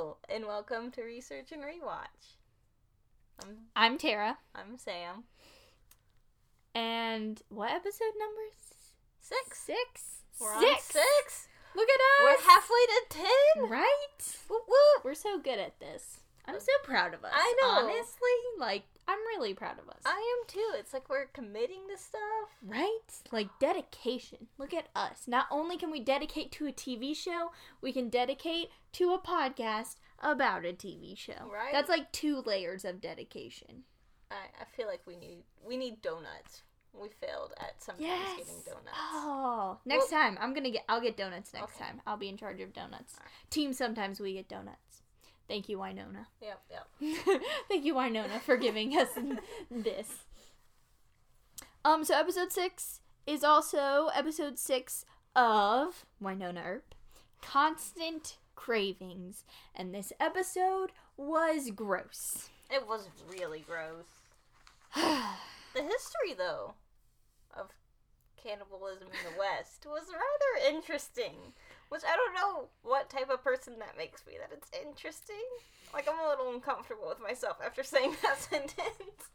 Hello, and welcome to Research and Rewatch. I'm I'm Tara. I'm Sam. And what episode number? Six. Six. We're six. six. Look at us. We're halfway to ten. right. Whoop, whoop. We're so good at this. I'm uh, so proud of us. I know. Honestly, like I'm really proud of us. I am too. It's like we're committing to stuff. Right? Like dedication. Look at us. Not only can we dedicate to a TV show, we can dedicate to a podcast about a TV show. Right. That's like two layers of dedication. I, I feel like we need we need donuts. We failed at sometimes Yes. getting donuts. Oh, next time I'm gonna get. I'll get donuts next Okay. time. I'll be in charge of donuts. Alright. Team. Sometimes we get donuts. Thank you, Wynonna. Yep, yep. Thank you, Wynonna, for giving us this. Um. So episode six is also episode six of Wynonna Earp, Constant Cravings, and this episode was gross. It was really gross. The history, though, of cannibalism in the West was rather interesting. Which I don't know what type of person that makes me. That it's interesting. Like I'm a little uncomfortable with myself after saying that sentence.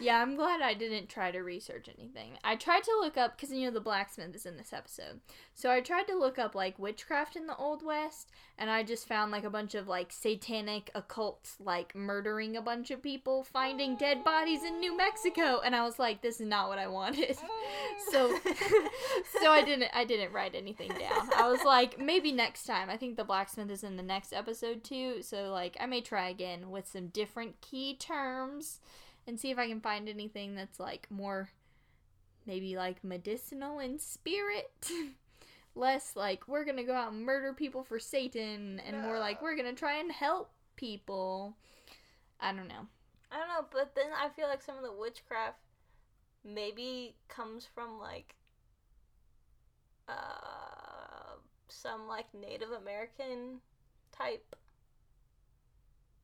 Yeah, I'm glad I didn't try to research anything. I tried to look up because you know the blacksmith is in this episode, so I tried to look up like witchcraft in the old west, and I just found like a bunch of like satanic occults like murdering a bunch of people, finding dead bodies in New Mexico, and I was like, this is not what I wanted. so, so I didn't I didn't write anything down. I was like, maybe next time. I think the blacksmith is in the next episode too, so like I may try again with some different key terms and see if I can find anything that's like more maybe like medicinal in spirit. Less like we're gonna go out and murder people for Satan and more like we're gonna try and help people. I don't know. I don't know, but then I feel like some of the witchcraft maybe comes from like uh some like Native American type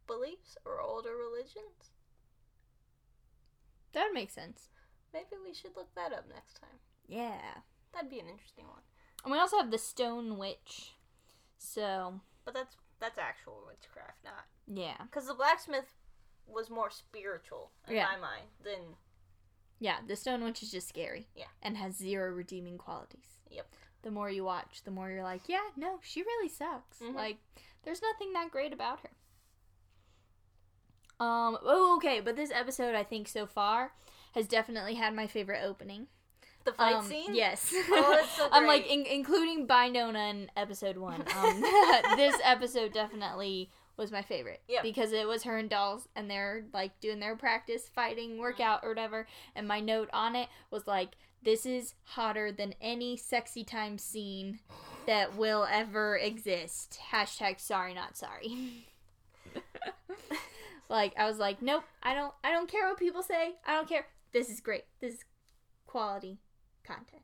beliefs or older religions. That would make sense. Maybe we should look that up next time. Yeah. That'd be an interesting one. And we also have the Stone Witch. So, But that's that's actual witchcraft, not yeah. because the blacksmith was more spiritual in Yeah. my mind than Yeah, the Stone Witch is just scary. Yeah. And has zero redeeming qualities. yep. The more you watch, the more you're like, yeah, no, she really sucks. Mhm. Like, there's nothing that great about her. Um, oh, okay, but this episode, I think, so far, has definitely had my favorite opening. The fight Um, scene. Yes. Oh, so I'm like, in- including Binona in episode one. Um, this episode definitely was my favorite. Yep. Because it was her and Dolls, and they're like doing their practice fighting workout or whatever. And my note on it was like, this is hotter than any sexy time scene that will ever exist. Hashtag sorry, not sorry. Like I was like, nope, I don't I don't care what people say. I don't care. This is great. This is quality content.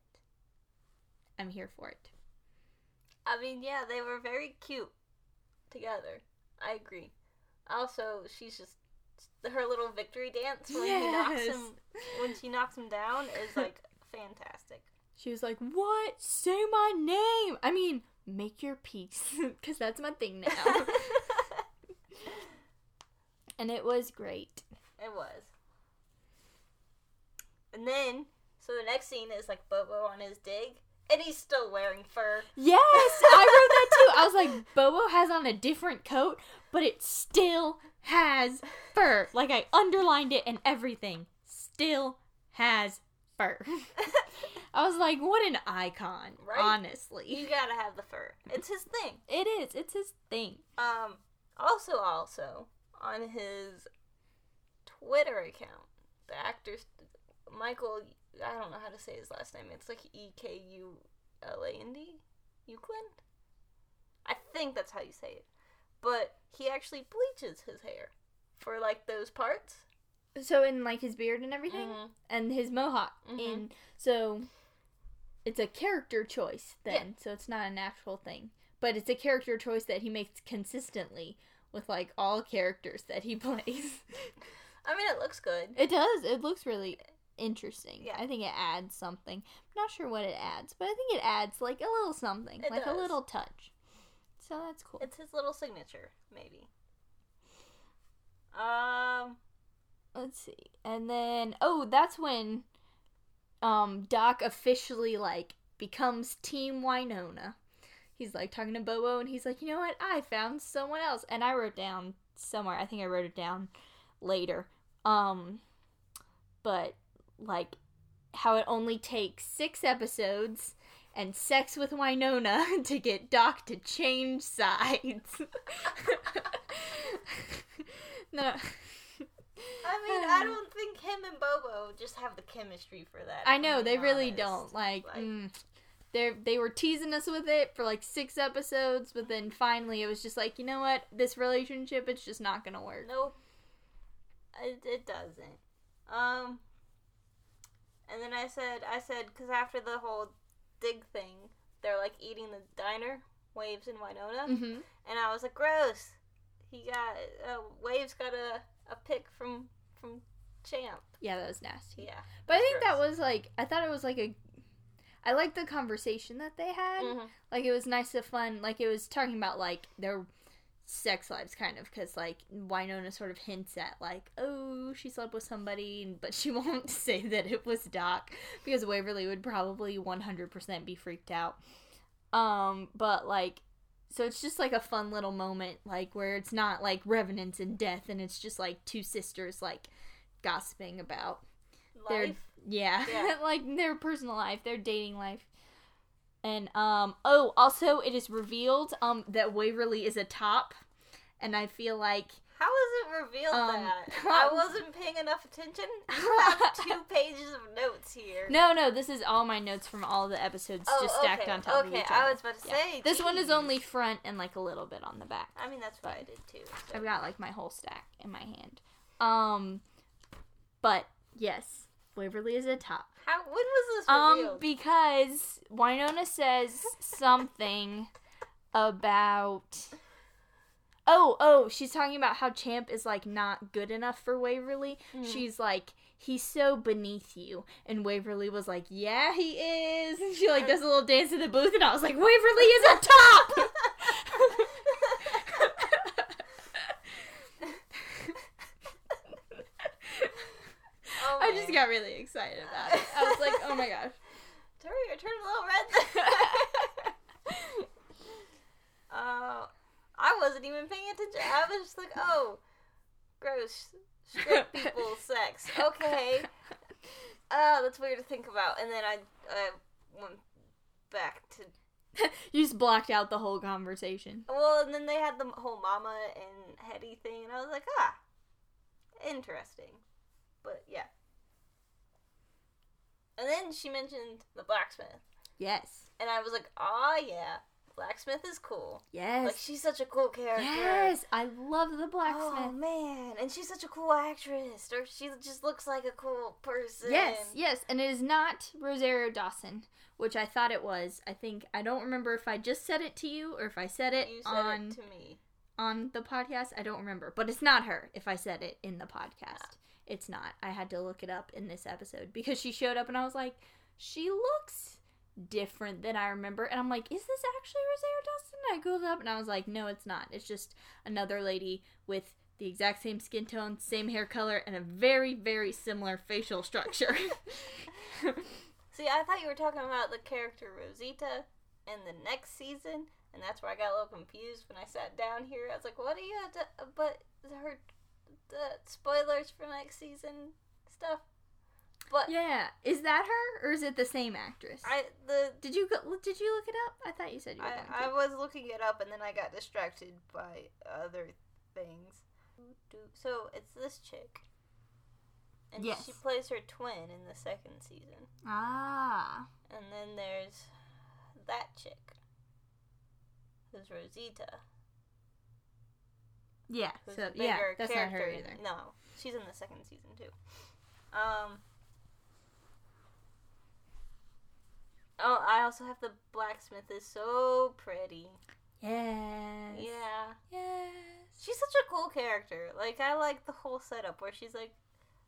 I'm here for it. I mean, yeah, they were very cute together. I agree. Also, she's just her little victory dance when he knocks him when she knocks him down is like fantastic. She was like, "What? Say my name." I mean, make your peace cuz that's my thing now. and it was great. it was. And then, so the next scene is like Bobo on his dig, and he's still wearing fur. Yes, I wrote that too. I was like, Bobo has on a different coat, but it still has fur. Like I underlined it and everything. Still has fur. I was like, what an icon, Right? honestly. You gotta have the fur. It's his thing. It is. It's his thing. Um, also, also on his Twitter account, the actor Michael. I don't know how to say his last name. It's like E K U L A N D, Euclid. I think that's how you say it. But he actually bleaches his hair for like those parts. So in like his beard and everything, Mhm. and his mohawk. Mhm. In so, it's a character choice then. Yeah. So it's not an actual thing, but it's a character choice that he makes consistently with like all characters that he plays. I mean, it looks good. it does. It looks really interesting. Yeah. I think it adds something. I'm not sure what it adds, but I think it adds like a little something, It like does. a little touch. So that's cool. It's his little signature, maybe. Um, Let's see. And then oh, that's when um Doc officially like becomes Team Wynonna. He's like talking to Bobo and he's like, "You know what? I found someone else." And I wrote down somewhere. I think I wrote it down later. Um but like how it only takes 6 episodes and sex with Wynonna to get Doc to change sides. no. I mean, I don't think him and Bobo just have the chemistry for that. I know they being really don't. Like, Like- mm, they they were teasing us with it for like six episodes, but then finally it was just like, you know what, this relationship it's just not gonna work. Nope. It, it doesn't. Um. And then I said, I said, because after the whole dig thing, they're like eating the diner, Waves in Wynonna, hmm and I was like, gross. He got uh, Waves got a a pick from from Champ. Yeah, that was nasty. Yeah. But I think that was like I thought it was like a. I liked the conversation that they had. Mhm. Like it was nice and fun. Like it was talking about like their sex lives, kind of, because like Wynonna sort of hints at like, oh, she slept with somebody, but she won't say that it was Doc because Waverly would probably one hundred percent be freaked out. Um, but like, so it's just like a fun little moment, like where it's not like revenants and death, and it's just like two sisters like gossiping about their Life. Yeah, Yeah. like their personal life, their dating life. And um oh, also it is revealed um that Waverly is a top and I feel like How is it revealed Um, that? I wasn't paying enough attention. You have two pages of notes here. No, no, this is all my notes from all the episodes Oh, just stacked okay, on top okay. of each other. I was about to Yeah. say This one is only front and like a little bit on the back. I mean, that's what I did too. so- I've got like my whole stack in my hand. Um but yes, Waverly is a top. How? When was this Um, because Wynonna says something about. Oh, oh, she's talking about how Champ is like not good enough for Waverly. Mhm. She's like, he's so beneath you, and Waverly was like, yeah, he is. And she like does a little dance in the booth, and I was like, Waverly is a top. oh, I just got really excited about it. I was like, oh my gosh. Tori, you're turning a little red. uh, I wasn't even paying attention. I was just like, oh, gross. Straight people sex. Okay. Oh, that's weird to think about. And then I, I went back to you just blocked out the whole conversation. Well, and then they had the whole mama and Hetty thing, and I was like, ah, interesting. But yeah. And then she mentioned the blacksmith, Yes. and I was like, oh yeah, blacksmith is cool. Yes. Like she's such a cool character. Yes, I love the oh, blacksmith. Oh man, and she's such a cool actress, or she just looks like a cool person. yes, yes, and it is not Rosario Dawson, which I thought it was. I think I don't remember if I just said it to you or if I said it You said on it to me. on the podcast. I don't remember, but it's not her. If I said it in the podcast, it's not. I had to look it up in this episode because she showed up and I was like, she looks different than I remember, and I'm like, is this actually Rosario Dawson? I googled up and I was like, no, it's not. It's just another lady with the exact same skin tone, same hair color, and a very, very similar facial structure. See, I thought you were talking about the character Rosita in the next season, and that's where I got a little confused when I sat down here. I was like, "What do you have to?" But her, the spoilers for next season stuff. But yeah, is that her or is it the same actress? I the did you go, did you look it up? I thought you said you were I, I was looking it up, and then I got distracted by other things. So it's this chick, and Yes. she plays her twin in the second season. ah. And then there's that chick, who's Rosita. Yeah. Who's So a yeah, bigger that's not her character. either. No, she's in the second season too. Um. Oh, I also have the blacksmith is so pretty. Yes. Yeah, Yes. she's such a cool character. Like I like the whole setup where she's like,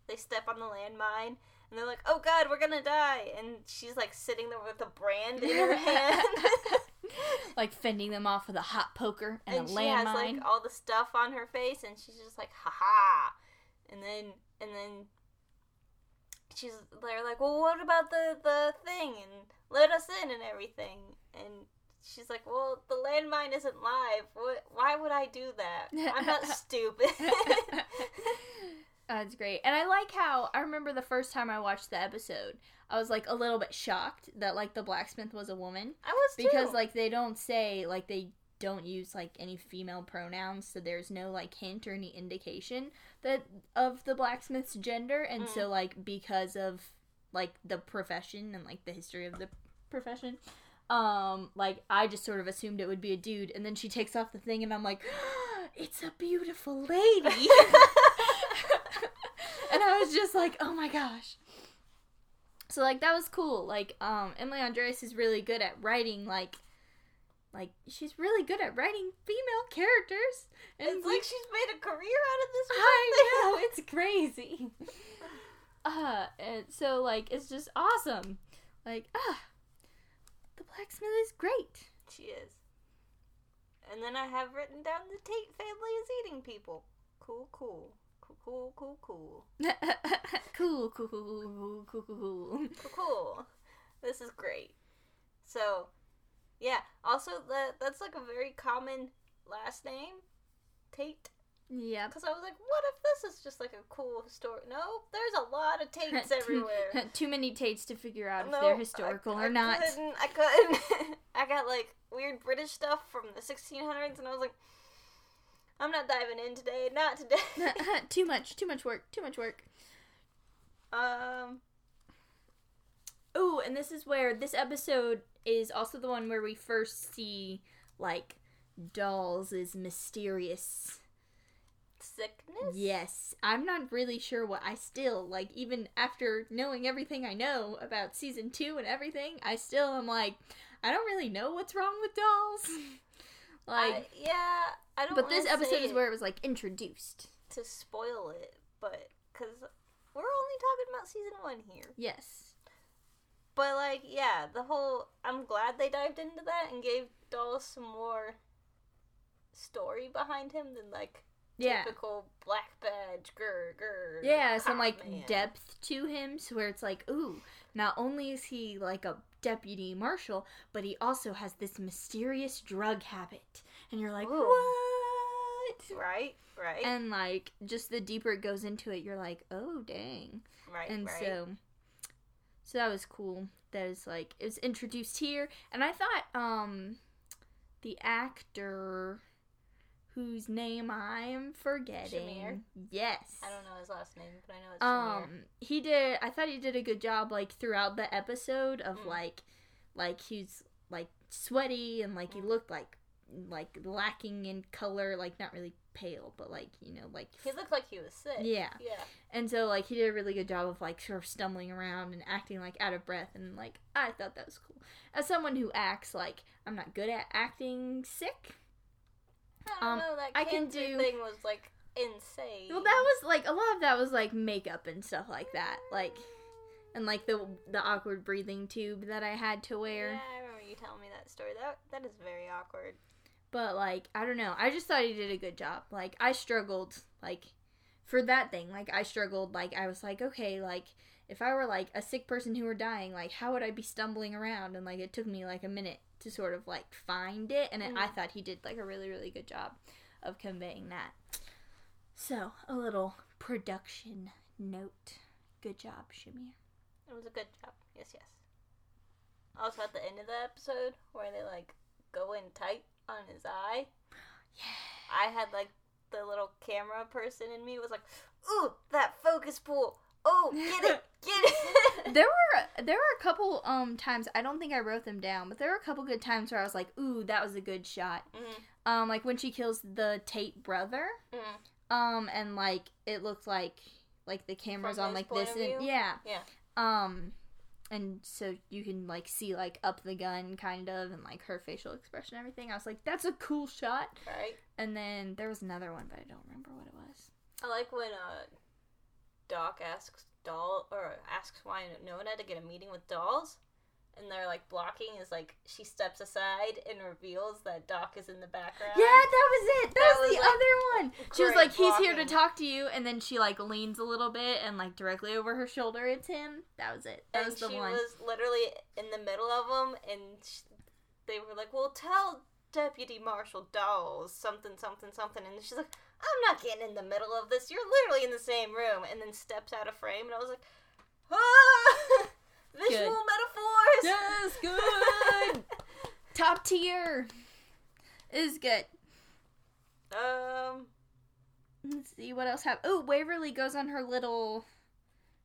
they step on the landmine and they're like, "Oh God, we're gonna die," and she's like sitting there with a brand in her hand. like fending them off with a hot poker and, and a she has landmine. like all the stuff on her face, and she's just like, ha ha. And then, and then she's they're like, well, what about the the thing and let us in and everything? And she's like, well, the landmine isn't live. What? Why would I do that? I'm not stupid. That's great. And I like how I remember the first time I watched the episode, I was like a little bit shocked that like the blacksmith was a woman I was too. because like they don't say like they don't use like any female pronouns, so there's no like hint or any indication that of the blacksmith's gender and so like because of like the profession and like the history of the profession um like I just sort of assumed it would be a dude and then she takes off the thing and I'm like it's a beautiful lady. and I was just like, "Oh my gosh." So like that was cool. Like um Emily Andras is really good at writing like like she's really good at writing female characters. And it's like she's made a career out of this. I know, it's crazy. uh and so like it's just awesome. Like ah the blacksmith is great. She is. And then I have written down the Tate family is eating people. Cool, cool. Cool, cool, cool, cool. cool, cool, cool, cool, cool, cool. This is great. So, yeah. Also, that that's like a very common last name, Tate. Yeah. Because I was like, what if this is just like a cool story? No, there's a lot of Tates everywhere. Too many Tates to figure out if they're historical I, or I not. Couldn't, I couldn't. I got like weird British stuff from the 1600s, and I was like, I'm not diving in today. Not today. too much, too much work, too much work. um. Oh, and this is where this episode is also the one where we first see like dolls is mysterious. Sickness. Yes, I'm not really sure what I still like. Even after knowing everything I know about season two and everything, I still am like, I don't really know what's wrong with dolls. like, I, yeah, I don't. but this episode is where it was like introduced. to spoil it, but because we're only talking about season one here. Yes. But like, yeah, the whole. I'm glad they dived into that and gave Dolls some more story behind him than like Yeah. typical black badge grr grr. Yeah, some like man. depth to him, so where it's like, ooh, not only is he like a deputy marshal, but he also has this mysterious drug habit, and you're like, Ooh. what? Right, right, And like, just the deeper it goes into it, you're like, oh dang, right, and right. so, so that was cool. That is like it was introduced here, and I thought, um, the actor whose name I'm forgetting. Shamier? Yes. I don't know his last name, but I know it's Shamier. Um, he did. I thought he did a good job, like throughout the episode of Mm. like, like he's like sweaty and like he Mm. looked like, like lacking in color, like not really pale, but like you know, like He looked like he was sick. yeah. Yeah. And so like he did a really good job of like sort of stumbling around and acting like out of breath, and like I thought that was cool. As someone who acts like I'm not good at acting sick. I don't Um, know. That I can do- thing was like insane. Well, that was like a lot of that was like makeup and stuff like that, like and like the the awkward breathing tube that I had to wear. Yeah, I remember you telling me that story. That that is very awkward. But like I don't know, I just thought he did a good job. Like I struggled like for that thing. Like I struggled. Like I was like, okay, like if I were like a sick person who were dying, like how would I be stumbling around? And like it took me like a minute to sort of like find it, and it, I Mhm. thought he did like a really really good job of conveying that. So a little production note. Good job, Shamier. It was a good job. Yes, yes. Also, at the end of the episode, where they like go in tight on his eye, Yeah. I had like the little camera person in me was like, "Ooh, that focus pull! Oh, get it, get it!" there were there were a couple um times I don't think I wrote them down, but there were a couple good times where I was like, "Ooh, that was a good shot." Mhm, Um, like when she kills the Tate brother, mhm. um, and like it looked like like the camera's From on like this, and yeah, Yeah. Um, and so you can like see like up the gun kind of, and like her facial expression, and everything. I was like, "That's a cool shot." Right. And then there was another one, but I don't remember what it was. I like when uh, Doc asks Doll or asks why no one had to get a meeting with dolls, and they're like blocking is like she steps aside and reveals that Doc is in the background. Yeah, that was it. That, That was, was, the like, other one. She was like, "He's here to talk to you," and then she like leans a little bit, and like directly over her shoulder, it's him. That was it. That and was the she one. was literally in the middle of them, and sh they were like, "Well, tell Deputy Marshal Dolls something, something, something," and she's like, "I'm not getting in the middle of this. You're literally in the same room," and then steps out of frame, and I was like, "Ah, visual metaphors." Yes, good. Top tier. Is good. um, Let's see what else have. Oh, Waverly goes on her little,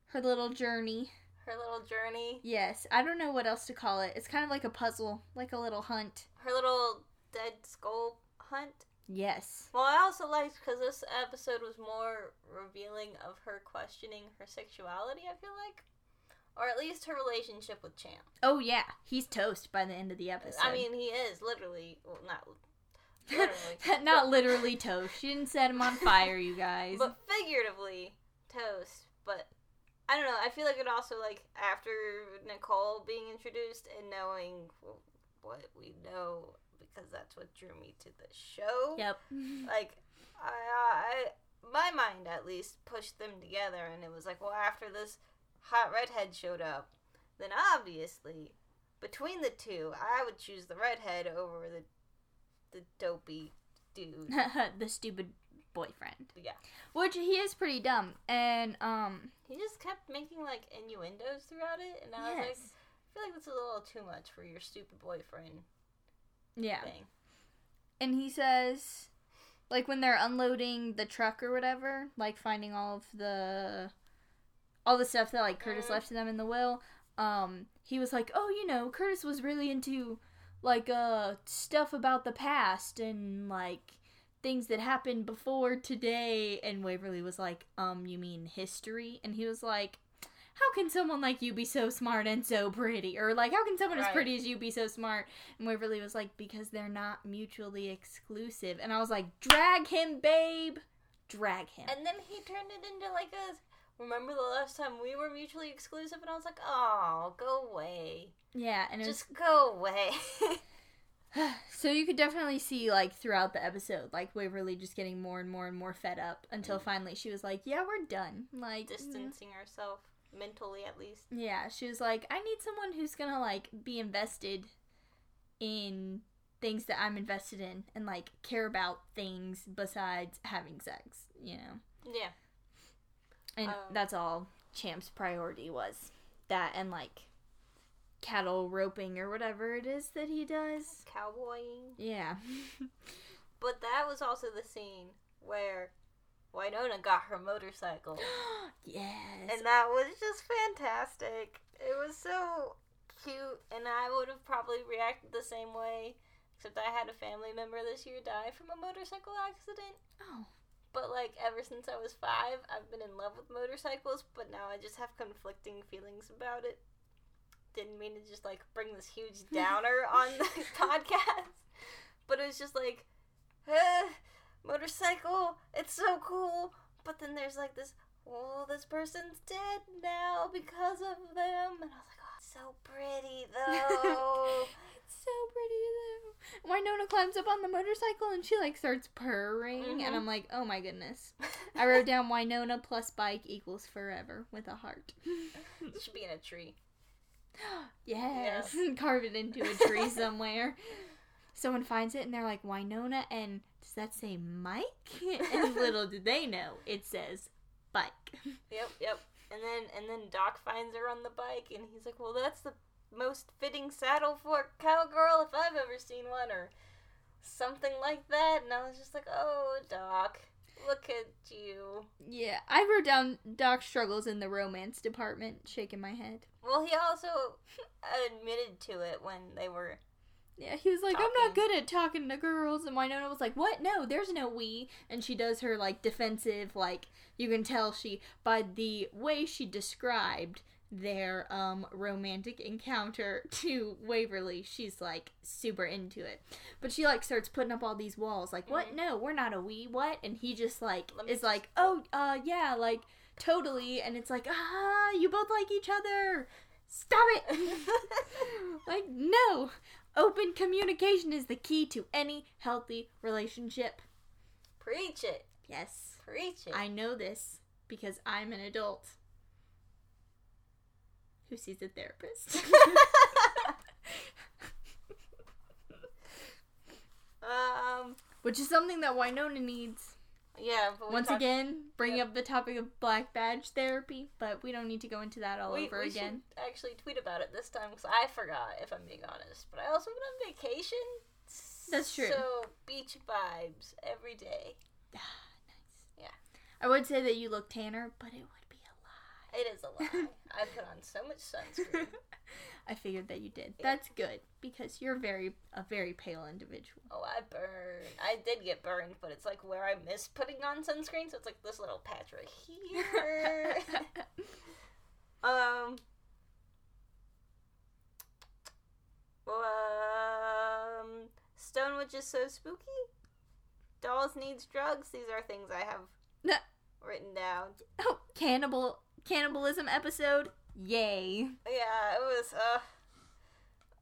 her little journey. her little journey, Yes, I don't know what else to call it. It's kind of like a puzzle, like a little hunt. her little dead skull hunt. Yes. Well, I also liked because this episode was more revealing of her questioning her sexuality. I feel like, or at least her relationship with Champ. Oh yeah, he's toast by the end of the episode. I mean, he is literally well, not literally, not literally toast. She didn't set him on fire, you guys. but figuratively toast. But I don't know. I feel like it also like after Nicole being introduced and knowing what we know because that's what drew me to the show. yep. like I, I my mind at least pushed them together and it was like well after this hot redhead showed up then obviously between the two i would choose the redhead over the the dopey dude the stupid boyfriend. yeah Which he is pretty dumb. And um he just kept making like innuendos throughout it and i was like i feel like that's a little too much for your stupid boyfriend Yeah. thing And he says like when they're unloading the truck or whatever, like finding all of the all the stuff that like Curtis Mhm. left to them in the will, um, he was like, Oh, you know, Curtis was really into like uh stuff about the past and like things that happened before today and Waverly was like, Um, you mean history? And he was like how can someone like you be so smart and so pretty? Or like, how can someone as pretty as you be so smart? And Waverly was like, because they're not mutually exclusive. And I was like, drag him, babe. Drag him. and then he turned it into like a remember the last time we were mutually exclusive? And i was like oh go away. Yeah, and it was just go away. So you could definitely see like throughout the episode, like Waverly just getting more and more and more fed up until mm. finally she was like, "Yeah, we're done." Like mm. distancing herself mentally at least. Yeah, she was like, "I need someone who's gonna like be invested in things that I'm invested in and like care about things besides having sex." You know, yeah and Um, that's all Champ's priority was that and like cattle roping or whatever it is that he does. cowboying Yeah. but that was also the scene where Wynonna got her motorcycle yes. and that was just fantastic it was so cute and I would have probably reacted the same way except I had a family member this year die from a motorcycle accident oh. But like ever since I was five, I've been in love with motorcycles, but now I just have conflicting feelings about it. Didn't mean to just like bring this huge downer on the podcast, but it was just like, eh, motorcycle, it's so cool. But then there's like this, well, this person's dead now because of them, and I was like, oh, it's so pretty though. So pretty though. Wynonna climbs up on the motorcycle and she like starts purring, Mhm. and I'm like, oh my goodness. I wrote down Wynonna plus bike equals forever with a heart. it should be in a tree. yes, carve it into a tree somewhere. Someone finds it and they're like Wynonna, and does that say Mike? and little did they know, it says bike. Yep, yep. And then and then Doc finds her on the bike, and he's like, "Well, that's the most fitting saddle for a cowgirl if I've ever seen one," or something like that. And I was just like, "Oh, Doc, look at you." Yeah, I wrote down Doc struggles in the romance department, shaking my head. Well, he also admitted to it when they were. Yeah, he was like, I'm not good at talking to girls. And Wynonna was like, What? No, there's no we. And she does her, like, defensive, like, you can tell she, by the way she described their, um, romantic encounter to Waverly, she's, like, super into it. But she, like, starts putting up all these walls, like, What? Mhm. No, we're not a we. What? And he just, like, is like, Oh, uh, yeah, like, totally. And it's like, Ah, you both like each other. Stop it! like, no! Open communication is the key to any healthy relationship. Preach it. Yes. Preach it. I know this because I'm an adult who sees a therapist. um. Which is something that Wynonna needs. Yeah. But Once talked- again, bring Yep. up the topic of black badge therapy, but we don't need to go into that all we, over we again. should actually tweet about it this time because I forgot. If I'm being honest, but I also went on vacation. That's true. So beach vibes every day. Ah, nice. Yeah. I would say that you look tanner, but it would be a lie. It is a lie. I put on so much sunscreen. I figured that you did. Yeah. That's good because you're very a very pale individual. Oh, I burned. I did get burned, but it's like where I miss putting on sunscreen, so it's like this little patch right here. um. Um. Stonewitch is so spooky. Dolls needs drugs. These are things I have written down. oh, cannibal cannibalism episode. Yay. Yeah, it was. Uh.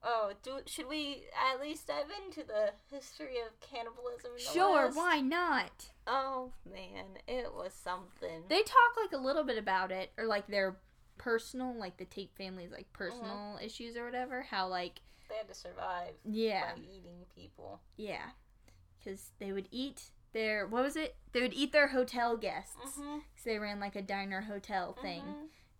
Oh, do should we at least dive into the history of cannibalism? Sure, why not? Oh man, it was something. They talk like a little bit about it or like their personal like the Tate family's like personal issues or whatever. How like They had to survive yeah. by eating people. Yeah. Cuz they would eat their what was it? They would eat their hotel guests. Mm-hmm. Cuz they ran like a diner hotel thing.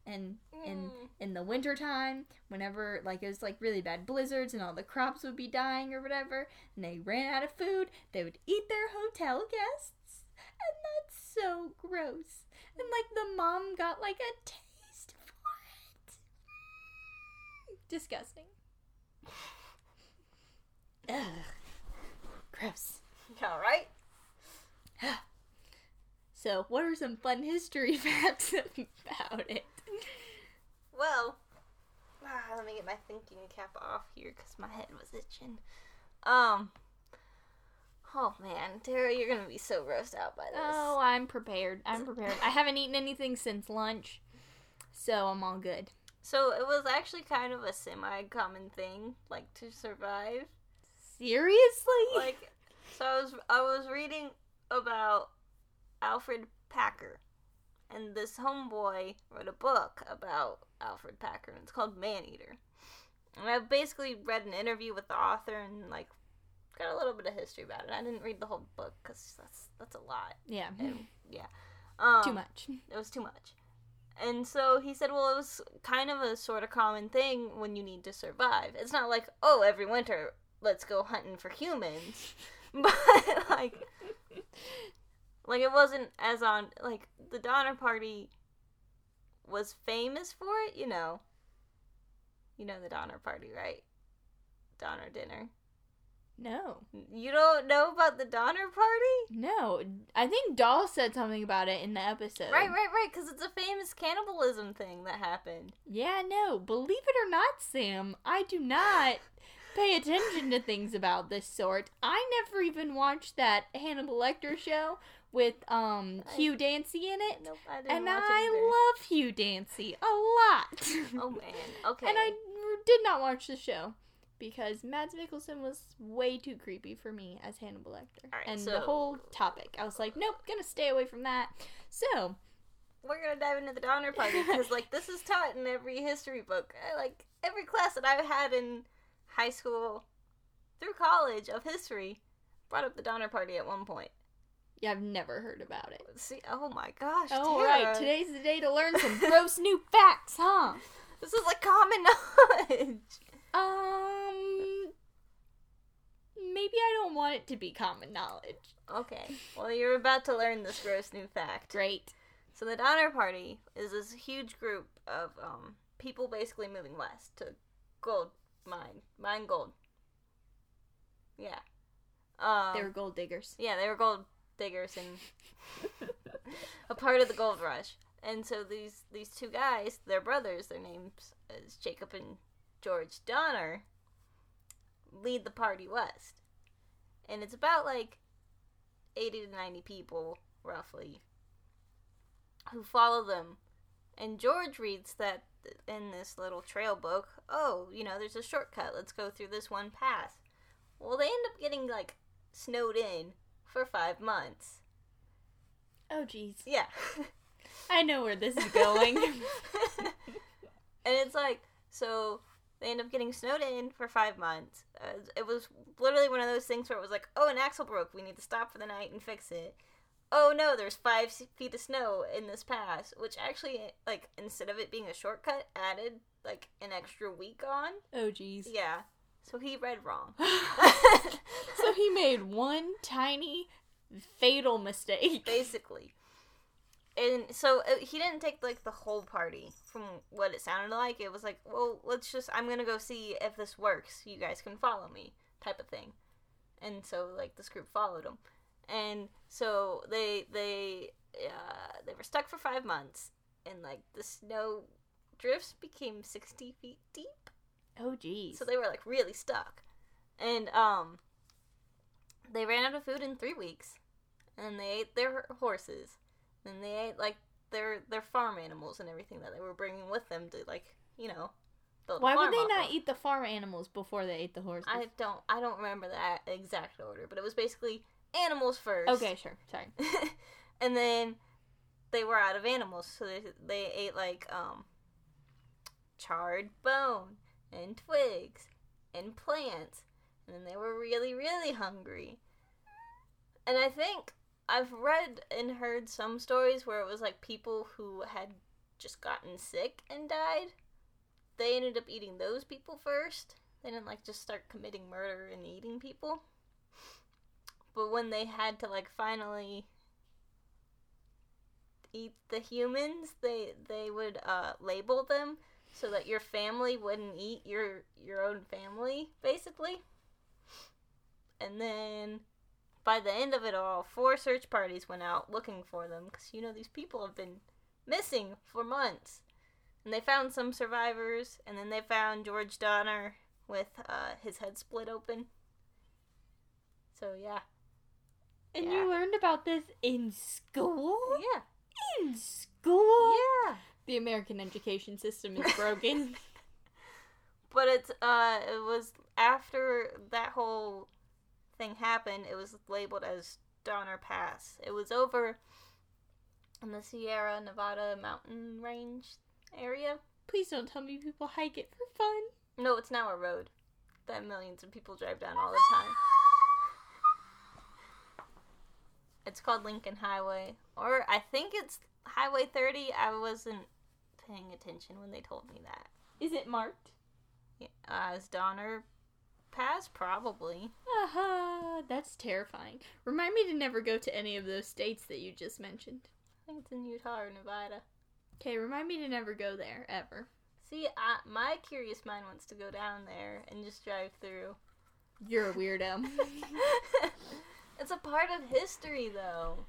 And in Mm. in the wintertime, whenever like it was like really bad blizzards and all the crops would be dying or whatever, and they ran out of food, they would eat their hotel guests. And that's so gross. And like the mom got like a taste for it. Disgusting. Ugh. Gross. All right. So, what are some fun history facts about it? Well, ah, let me get my thinking cap off here because my head was itching. Um. Oh man, Tara, you're gonna be so grossed out by this. Oh, I'm prepared. I'm prepared. I haven't eaten anything since lunch, so I'm all good. So it was actually kind of a semi-common thing, like to survive. Seriously? Like, so I was I was reading about Alfred Packer, and this homeboy wrote a book about Alfred Packer, and it's called Maneater. And I've basically read an interview with the author and like got a little bit of history about it. I didn't read the whole book because that's that's a lot. yeah. And, yeah, um, Too much. It was too much. And so he said, well, it was kind of a sort of common thing when you need to survive. It's not like, oh, every winter, let's go hunting for humans. But, like, like it wasn't as on, like, the Donner Party was famous for it, you know. You know the Donner Party, right? Donner dinner. No. You don't know about the Donner Party? No. I think Doll said something about it in the episode. Right, right, right, because it's a famous cannibalism thing that happened. Yeah, no. Believe it or not, Sam, I do not pay attention to things about this sort. I never even watched that Hannibal Lecter show with um I- Hugh Dancy in it. Nope, I didn't And I love Hugh Dancy a lot. Oh man. Okay. And I did not watch the show because Mads Mikkelsen was way too creepy for me as Hannibal Lecter. And so- the whole topic, I was like, nope, gonna stay away from that. So, we're gonna dive into the Donner Party because like this is taught in every history book. I, like every class that I've had in high school through college of history brought up the Donner Party at one point. yeah, I've never heard about it. See, oh my gosh. Oh, Tara. right. Today's the day to learn some gross new facts, huh? This is like common knowledge. Um, maybe I don't want it to be common knowledge. Okay. Well, you're about to learn this gross new fact. Great. So the Donner Party is this huge group of um, people basically moving west to gold mine, mine gold. Yeah. Um, They were gold diggers. yeah, they were gold diggers and a part of the gold rush. And so these these two guys, they're brothers. Their names is Jacob and George Donner. Lead the party west, and it's about like eighty to ninety people roughly who follow them. And George reads that in this little trail book, oh, you know, there's a shortcut. Let's go through this one path. Well, they end up getting like snowed in for five months. Oh, jeez. Yeah. I know where this is going. and it's like, so they end up getting snowed in for five months. Uh, it was literally one of those things where it was like, oh, an axle broke. We need to stop for the night and fix it. Oh no, there's five feet of snow in this pass, which actually, like, instead of it being a shortcut, added like an extra week on. oh, jeez. Yeah. So he read wrong. so he made one tiny fatal mistake. basically. And so uh, he didn't take like the whole party from what it sounded like. It was like, well, let's just I'm gonna go see if this works. You guys can follow me, type of thing. And so like this group followed him, and so they they uh, they were stuck for five months, and like the snow drifts became sixty feet deep. Oh, geez! So they were like really stuck. And um they ran out of food in 3 weeks. And they ate their horses. And they ate like their their farm animals and everything that they were bringing with them to like, you know, build Why would they not of. eat the farm animals before they ate the horses? I don't I don't remember that exact order, but it was basically animals first. Okay, sure. Sorry. and then they were out of animals, so they they ate like um charred bone and twigs and plants, and then they were really really hungry. And I think I've read and heard some stories where it was like people who had just gotten sick and died. They ended up eating those people first. They didn't like just start committing murder and eating people. But when they had to like finally eat the humans, they they would uh, label them so that your family wouldn't eat your your own family, basically. And then by the end of it all, four search parties went out looking for them because you know these people have been missing for months. And they found some survivors, and then they found George Donner with uh, his head split open. So yeah, And Yeah. you learned about this in school? yeah, In school? yeah. The American education system is broken. But it's uh, it was after that whole thing happened. It was labeled as Donner Pass. It was over in the Sierra Nevada mountain range area. Please don't tell me people hike it for fun. No, it's now a road that millions of people drive down all the time. It's called Lincoln Highway, or I think it's Highway 30. I wasn't paying attention when they told me that. Is it marked? Yeah, Uh, is Donner Pass? Probably. Aha, that's terrifying. Remind me to never go to any of those states that you just mentioned. I think it's in Utah or Nevada. Okay, remind me to never go there, ever. See, I, my curious mind wants to go down there and just drive through. You're a weirdo. it's a part of history, though.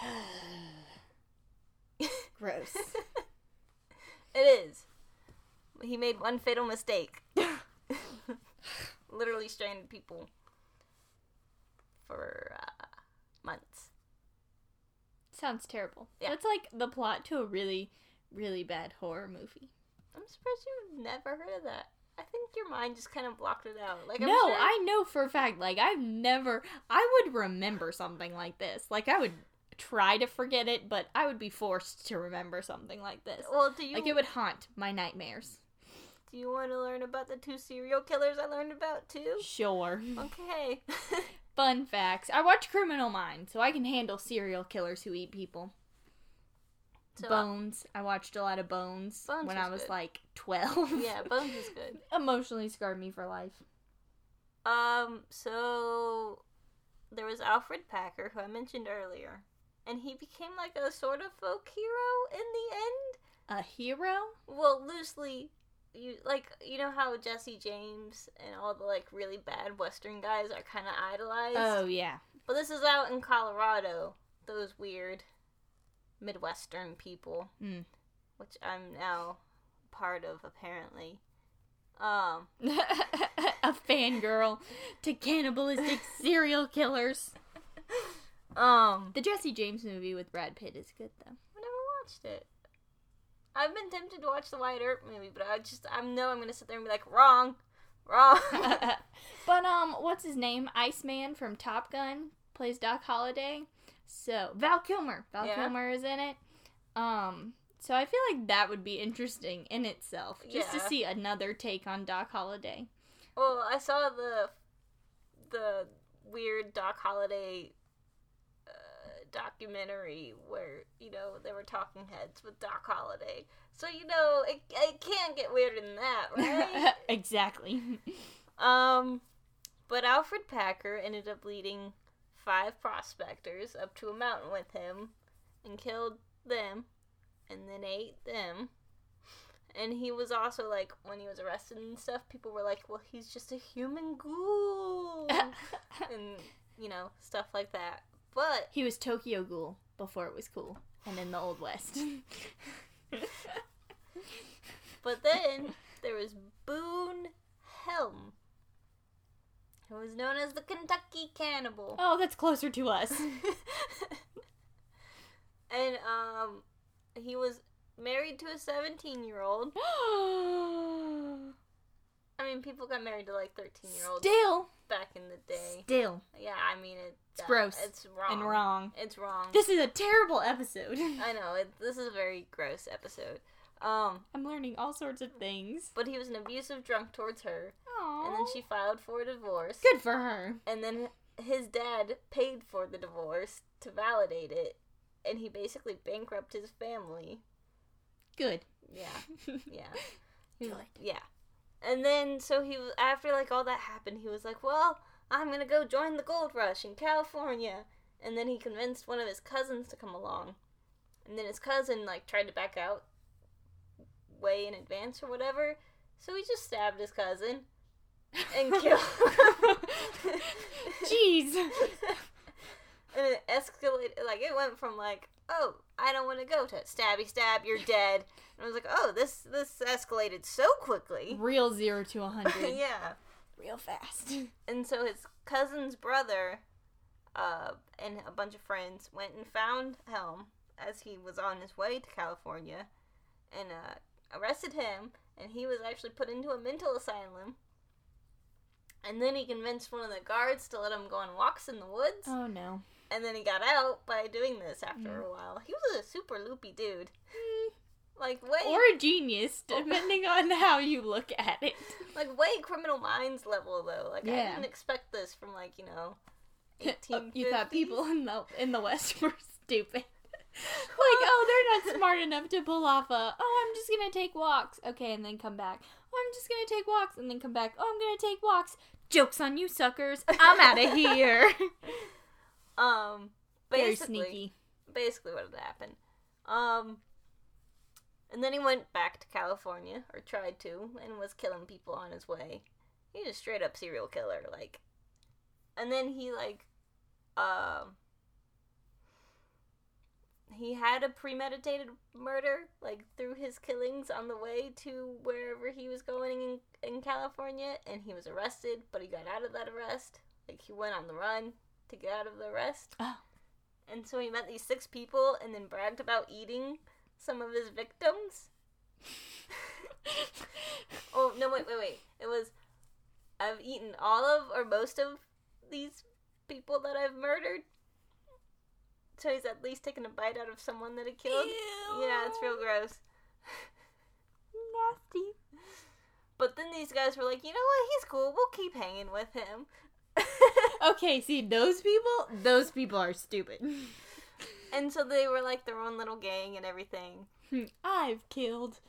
Gross. it is. He made one fatal mistake. Literally stranded people for uh, months. Sounds terrible. Yeah. That's like the plot to a really, really bad horror movie. I'm surprised you've never heard of that. I think your mind just kind of blocked it out. Like, I'm no, sure- I know for a fact. Like I've never. I would remember something like this. Like I would try to forget it, but I would be forced to remember something like this. Well, do you Like it would haunt my nightmares. do you want to learn about the two serial killers I learned about too? Sure. Okay. Fun facts. I watch Criminal Minds, so I can handle serial killers who eat people. So, Bones. I watched a lot of Bones, Bones when was I was good. like 12. yeah, Bones is good. Emotionally scarred me for life. Um, so there was Alfred Packer, who I mentioned earlier, and he became like a sort of folk hero in the end. A hero? Well, loosely, you like you know how Jesse James and all the like really bad Western guys are kind of idolized. Oh, yeah. But this is out in Colorado. Those weird Midwestern people, Mm. which I'm now part of apparently. Um, a fangirl to cannibalistic serial killers. um, The Jesse James movie with Brad Pitt is good, though. I never watched it. I've been tempted to watch the Wyatt Earp movie, but I just I know I'm gonna sit there and be like, wrong, wrong. but um, what's his name? Iceman from Top Gun plays Doc Holliday. So Val Kilmer, Val Yeah. Kilmer is in it. Um, so I feel like that would be interesting in itself, just to see another take on Doc Holliday. well, I saw the the weird Doc Holliday uh, documentary where you know they were talking heads with Doc Holliday. So you know it it can't get weirder than that, right? exactly. Um, but Alfred Packer ended up leading five prospectors up to a mountain with him and killed them and then ate them. And he was also like, when he was arrested and stuff, people were like, well, he's just a human ghoul. and, you know, stuff like that. But, he was Tokyo Ghoul before it was cool, and in the Old West. but then there was Boone Helm, who was known as the Kentucky Cannibal. oh, that's closer to us. and um he was married to a 17 year old i mean people got married to like 13 year olds Still, back in the day still, yeah i mean it, It's gross it's wrong and wrong. it's wrong This is a terrible episode. i know it, this is a very gross episode um I'm learning all sorts of things. but he was an abusive drunk towards her Aww. and then she filed for a divorce Good for her. and then his dad paid for the divorce to validate it and he basically bankrupted his family Good. yeah Yeah. Good. Yeah. And then, so he was, after like all that happened, he was like, well, I'm gonna go join the gold rush in California. And then he convinced one of his cousins to come along. And then his cousin, like, tried to back out way in advance or whatever. So he just stabbed his cousin and killed him. Jeez. and it escalated, like, it went from like, oh, I don't want to go to stabby stab, you're dead. And I was like, oh, this this escalated so quickly. Real zero to a hundred. yeah. Real fast. And so his cousin's brother uh, and a bunch of friends went and found Helm as he was on his way to California and uh, arrested him. And he was actually put into a mental asylum. And then he convinced one of the guards to let him go on walks in the woods. Oh no. And then he got out by doing this after mm. a while. He was a super loopy dude. Hmm. Like way Or a genius, depending on how you look at it. like way criminal minds level though. Like I didn't expect this from like, you know, Oh, you thought people in the in the West were stupid. Like, oh, they're not smart enough to pull off a. Oh, I'm just gonna take walks. Okay, and then come back. Oh, I'm just gonna take walks and then come back. Oh, I'm gonna take walks. Jokes on you, suckers. I'm out of here. Um, Very basically, sneaky. basically what had happened. Um, and then he went back to California, or tried to, and was killing people on his way. He's a straight up serial killer, like. And then he like, um, he had a premeditated murder, like through his killings on the way to wherever he was going in, in California, and he was arrested, but he got out of that arrest. Like he went on the run to get out of the arrest. Oh. And so he met these six people and then bragged about eating some of his victims. oh, no, wait, wait, wait. It was I've eaten all of or most of these people that I've murdered. So he's at least taken a bite out of someone that he killed. Yeah, it's real gross. nasty. But then these guys were like, you know what? He's cool. We'll keep hanging with him. Okay, see those people. Those people are stupid. and so they were like their own little gang and everything. Hmm, I've killed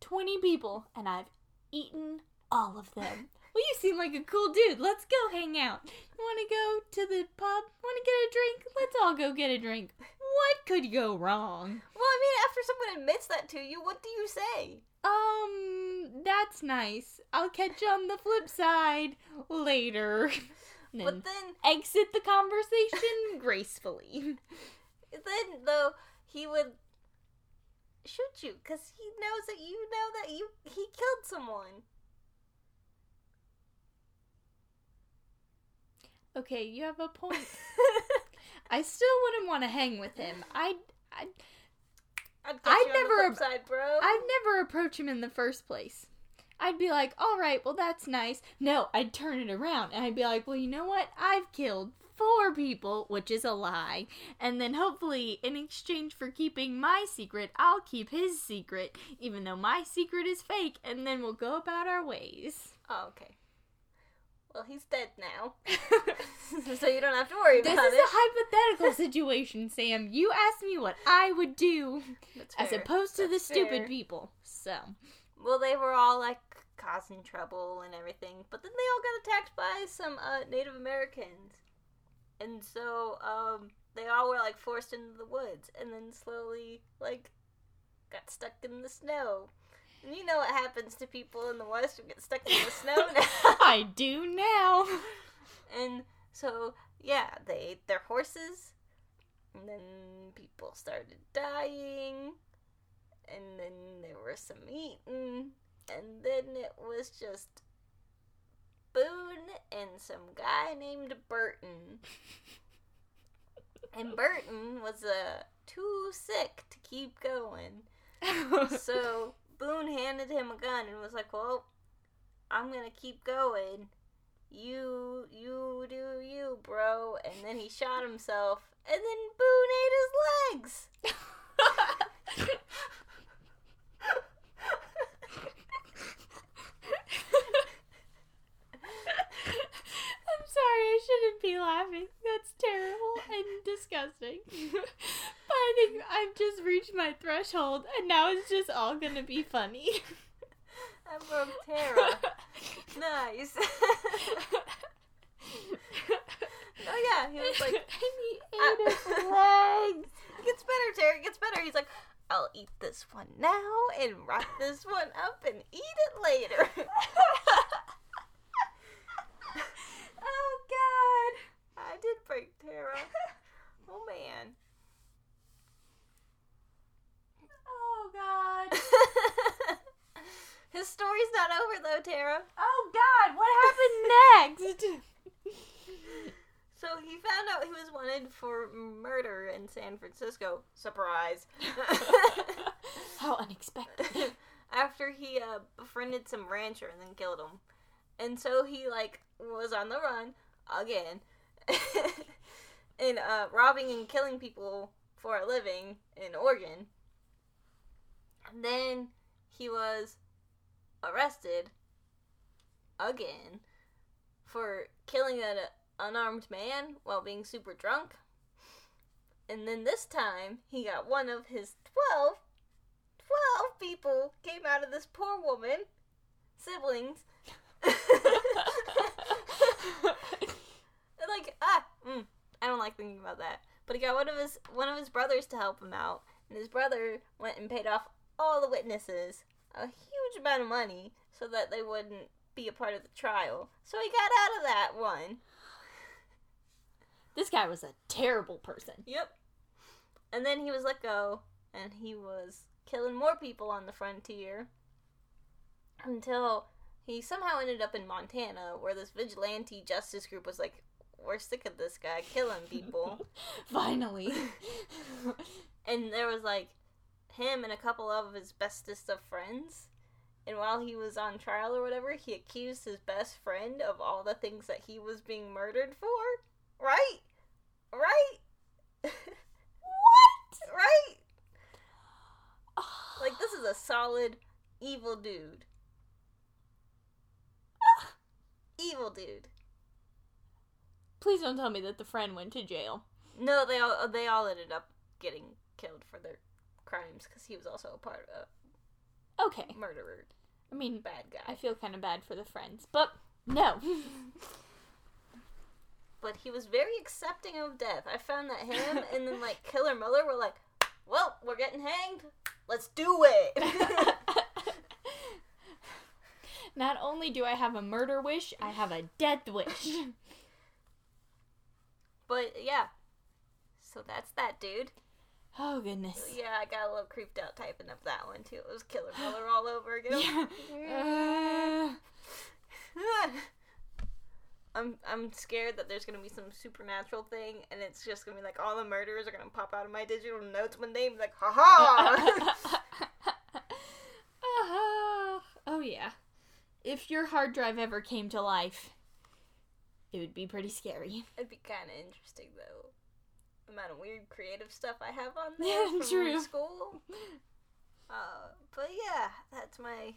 20 people and I've eaten all of them. Well, you seem like a cool dude. Let's go hang out. Want to go to the pub? Want to get a drink? Let's all go get a drink. What could go wrong? Well, I mean, after someone admits that to you, what do you say? Um, that's nice. I'll catch you on the flip side later. But then then, exit the conversation gracefully. then though, he would shoot you because he knows that you know that you he killed someone. Okay, you have a point. I still wouldn't want to hang with him. I, I I'd, I'd never On the flip side, bro. I'd never approach him in the first place. I'd be like, all right, well, that's nice. No, I'd turn it around and I'd be like, well, you know what? I've killed four people, which is a lie. And then hopefully, in exchange for keeping my secret, I'll keep his secret, even though my secret is fake, and then we'll go about our ways. Oh, okay. Well, he's dead now, so you don't have to worry This about it. This is a hypothetical situation, Sam. You asked me what I would do as opposed to the That's stupid fair. people. So, Well, they were all like causing trouble and everything, but then they all got attacked by some uh, Native Americans, and so um, they all were like forced into the woods, and then slowly like got stuck in the snow. And you know what happens to people in the west who get stuck in the snow now. I do now. and so yeah, they ate their horses, and then people started dying, and then there was some eating, and then it was just Boone and some guy named Burton. And Burton was uh, too sick to keep going. So Boone handed him a gun and was like, "Well, I'm gonna keep going. You, you do you, bro." And then he shot himself, and then Boone ate his legs. I'm sorry, I shouldn't be laughing. That's terrible and disgusting. but I think I've just reached my threshold and now it's just all gonna be funny. I broke Tara. nice. oh yeah, he was like, uh, ate his legs. It gets better, Tara. It gets better. He's like, I'll eat this one now and wrap this one up and eat it later. oh god. I did break Tara. Oh man. Oh god. His story's not over though, Tara. Oh god, what happened next? So he found out he was wanted for murder in San Francisco. Surprise. How unexpected. After he uh, befriended some rancher and then killed him. And so he like was on the run again. and uh, robbing and killing people for a living in Oregon. And then he was arrested again for killing an unarmed man while being super drunk. And then this time, he got one of his 12, 12 people came out of this poor woman, siblings. like, ah, mm, I don't like thinking about that. But he got one of his one of his brothers to help him out, and his brother went and paid off all the witnesses a huge amount of money so that they wouldn't be a part of the trial. So he got out of that one. this guy was a terrible person. Yep. And then he was let go, and he was killing more people on the frontier until he somehow ended up in Montana, where this vigilante justice group was like, "We're sick of this guy killing people." Finally. and there was like him and a couple of his bestest of friends. And while he was on trial or whatever, he accused his best friend of all the things that he was being murdered for. Right? Right? what? right? Like this is a solid evil dude. Evil dude. Please don't tell me that the friend went to jail. No, they all they all ended up getting killed for their crimes because he was also a part of Okay. murderer, I mean, bad guy. I feel kind of bad for the friends, but no. but he was very accepting of death. I found that him and then like Killer Miller were like, "Well, we're getting hanged. Let's do it." Not only do I have a murder wish, I have a death wish. but yeah, so that's that dude. Oh goodness. Yeah, I got a little creeped out typing up that one too. It was Killer Miller all over again. Yeah. Uh, I'm I'm scared that there's gonna be some supernatural thing, and it's just gonna be like all the murderers are gonna pop out of my digital notes when they like, ha ha. uh, oh yeah. If your hard drive ever came to life, it would be pretty scary. It'd be kind of interesting though. Amount of weird creative stuff I have on there Yeah, from true. school. Uh, but yeah, that's my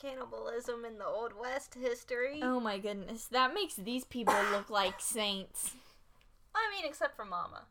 cannibalism in the Old West history. Oh my goodness, that makes these people look like saints. I mean, except for Mama.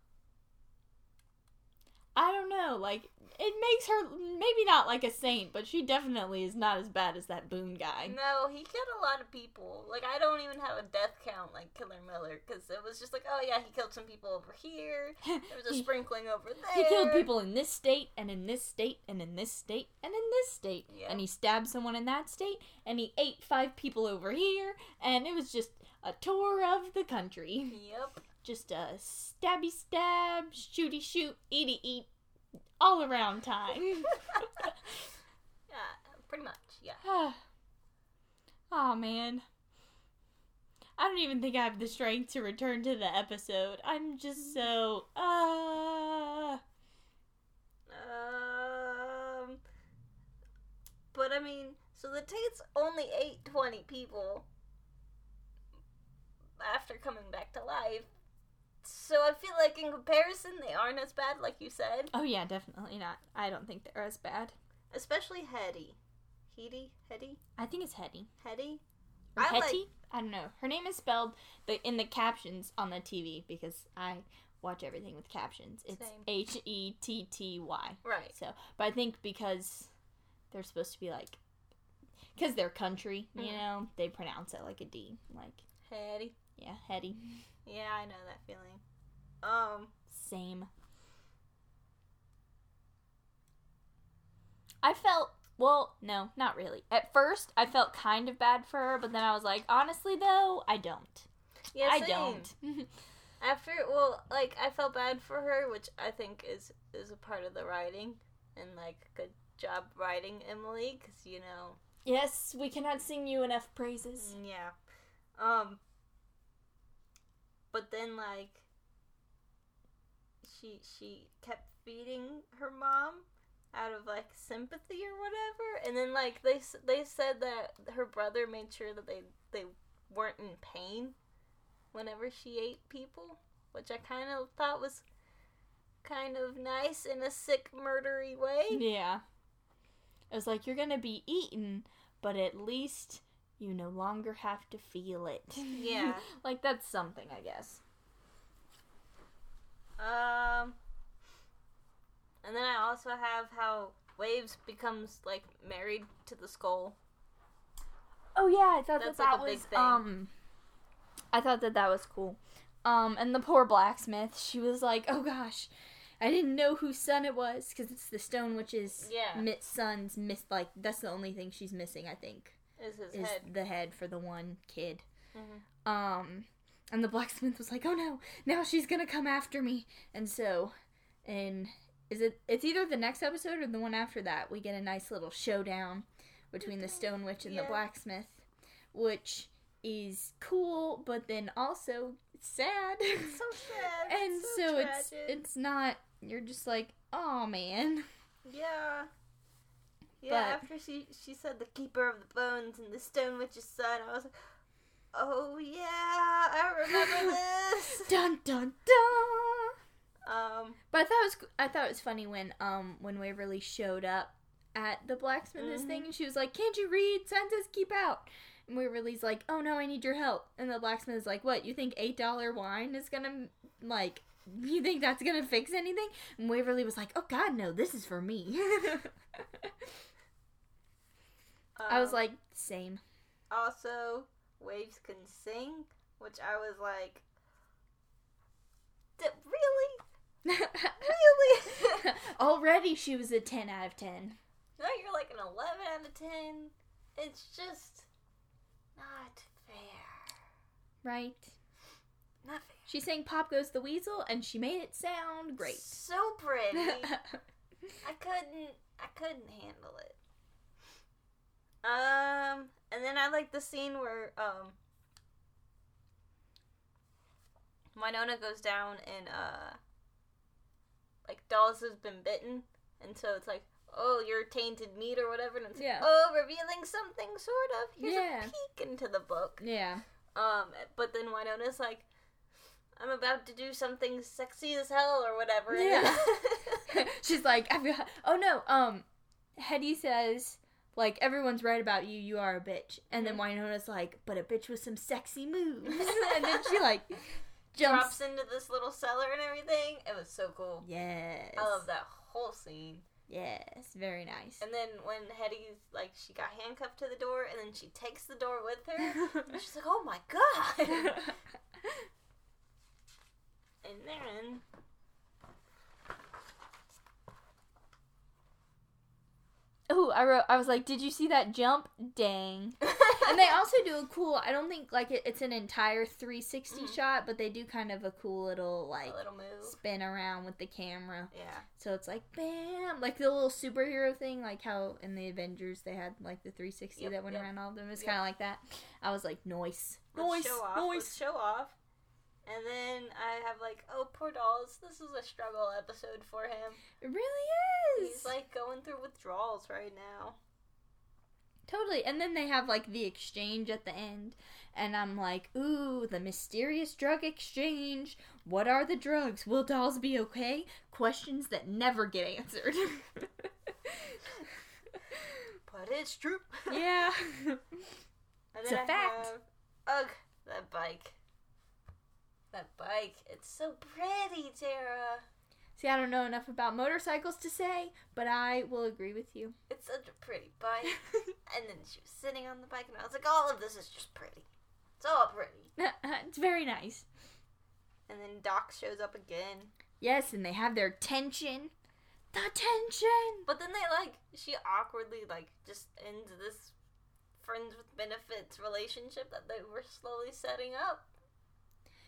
I don't know, like it makes her maybe not like a saint, but she definitely is not as bad as that Boone guy. No, he killed a lot of people. Like, I don't even have a death count like Killer Miller, because it was just like, oh yeah, he killed some people over here. There was a He- sprinkling over there. He killed people in this state and in this state and in this state and in this state. Yeah. And he stabbed someone in that state and he ate five people over here and it was just a tour of the country. Yep. Just a stabby stab, shooty shoot, eaty eat, all around time. Yeah, pretty much. Yeah. oh man. I don't even think I have the strength to return to the episode. I'm just so uh Um. But I mean, so the Tates only ate 20 people after coming back to life. So I feel like in comparison, they aren't as bad, like you said. Oh yeah, definitely not. I don't think they're as bad. Especially Hetty. Hetty? Hetty? I think it's Hetty. Hetty? Or I Hetty? like- I don't know. Her name is spelled the in the captions on the TV because I watch everything with captions. It's H E T T Y. Right. So, but I think because they're supposed to be like, because they're country, you Mhm. know, they pronounce it like a D. Like, Hetty. Yeah, Hetty. Yeah, I know that feeling. Um, Same. I felt well, no, not really. At first, I felt kind of bad for her, but then I was like, honestly, though, I don't. yeah, I same. don't. After, well, like I felt bad for her, which I think is is a part of the writing, and like good job writing Emily, because you know, yes, we cannot sing you enough praises. mm, yeah. Um, but then like she she kept feeding her mom out of like sympathy or whatever, and then like they they said that her brother made sure that they they weren't in pain whenever she ate people, which I kind of thought was kind of nice in a sick murdery way. Yeah. It was like, you're gonna be eaten, but at least you no longer have to feel it. Yeah. like, that's something, I guess. Um, and then I also have how Waves becomes like married to the skull. Oh yeah, I thought That's, that like, that a big was thing. um. I thought that that was cool. Um, and the poor blacksmith, she was like, "Oh gosh, I didn't know whose son it was because it's the Stone Witch's Yeah. mi- son's miss. Like that's the only thing she's missing, I think, Is his is head? the head for the one kid." Mhm. Um, and the blacksmith was like, "Oh no, now she's gonna come after me." And so, and is it? It's either the next episode or the one after that. We get a nice little showdown between the Stone Witch and the blacksmith, which is cool, but then also sad. It's so sad. and so, so it's it's not. You're just like, oh man. yeah. Yeah, But- after she she said the keeper of the bones and the stone witch's son, I was like, oh yeah, I remember this. Dun dun dun. um, But I thought it was I thought it was funny when um when Waverly showed up at the blacksmith's Mhm. thing and she was like, "Can't you read? Sign says keep out." And Waverly's like, "Oh no, I need your help." And the blacksmith is like, "What? You think eight dollar wine is gonna like? You think that's gonna fix anything?" And Waverly was like, "Oh God, no! This is for me." I was um, like, "Same." also waves can sing, which I was like, "D- really, really. Already, she was a ten out of ten. now you're like an eleven out of ten. It's just not fair. Right? Not fair. She sang "Pop Goes the Weasel" and she made it sound great. So pretty. I couldn't I couldn't handle it. Um and then I like the scene where um Wynonna goes down and uh like Dolls has been bitten and so it's like, oh, you're tainted meat or whatever and it's Yeah. like, oh, revealing something sort of. Here's Yeah. a peek into the book. Yeah. Um but then Wynonna's like I'm about to do something sexy as hell or whatever. Yeah. She's like, I've got. Oh no. Um, Hetty says like everyone's right about you. You are a bitch. And then Mhm. Wynonna's like, but a bitch with some sexy moves. and then she like drops jumps. into this little cellar and everything. It was so cool. Yes. I love that whole scene. Yes. Very nice. And then when Hetty's like she got handcuffed to the door and then she takes the door with her. and she's like, "Oh my god!" and then Oh, I wrote. I was like, "Did you see that jump? Dang!" and they also do a cool. I don't think like it, it's an entire 360 Mhm. shot, but they do kind of a cool little like little move. spin around with the camera. Yeah. So it's like bam, like the little superhero thing, like how in the Avengers they had like the 360 Yep, that went yep. around all of them. It's Yep. kind of like that. I was like, noise, Let's noise, show off. Let's noise. show off. And then I have like, oh poor Dolls. This is a struggle episode for him. It really is. He's like going through withdrawals right now. Totally. And then they have like the exchange at the end. And I'm like, ooh, the mysterious drug exchange. What are the drugs? Will Dolls be okay? Questions that never get answered. But it's true. yeah. And It's a I fact. have, ugh, that bike. That bike. It's so pretty, Tara. See, I don't know enough about motorcycles to say, but I will agree with you. It's such a pretty bike. and then she was sitting on the bike, and I was like, all of this is just pretty. It's all pretty. it's very nice. And then Doc shows up again. Yes, and they have their tension. The tension. But then they, like, she awkwardly, like, just ends this friends with benefits relationship that they were slowly setting up.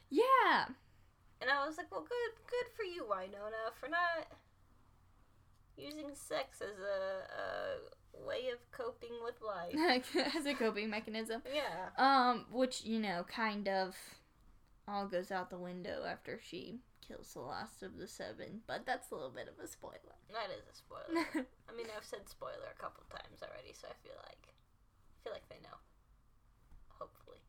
Yeah. And I was like, well, good, good for you, Wynonna, for not using sex as a, a way of coping with life. As a coping mechanism. yeah. Um, which, you know, kind of all goes out the window after she kills the last of the seven. But that's a little bit of a spoiler. That is a spoiler. I mean, I've said spoiler a couple times already, so I feel like I feel like they know. Hopefully,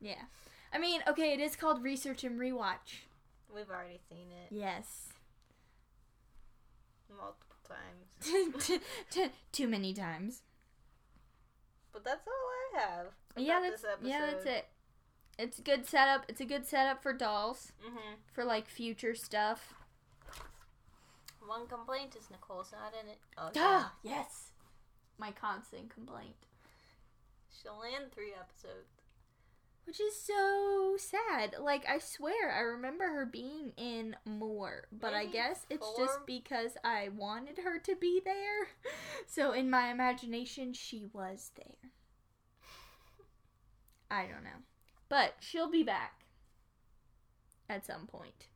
yeah. I mean, okay, it is called Research and Rewatch. we've already seen it Yes. multiple times. Too many times. But that's all I have. yeah, that's yeah, that's it. It's a good setup. It's a good setup for Dolls Mm-hmm. for like future stuff. One complaint is Nicole's not in it. Oh, Ah, yes. My constant complaint. she'll land three episodes. Which is so sad. Like, I swear, I remember her being in more. But I guess it's just because I wanted her to be there. So, in my imagination, she was there. I don't know. But she'll be back at some point.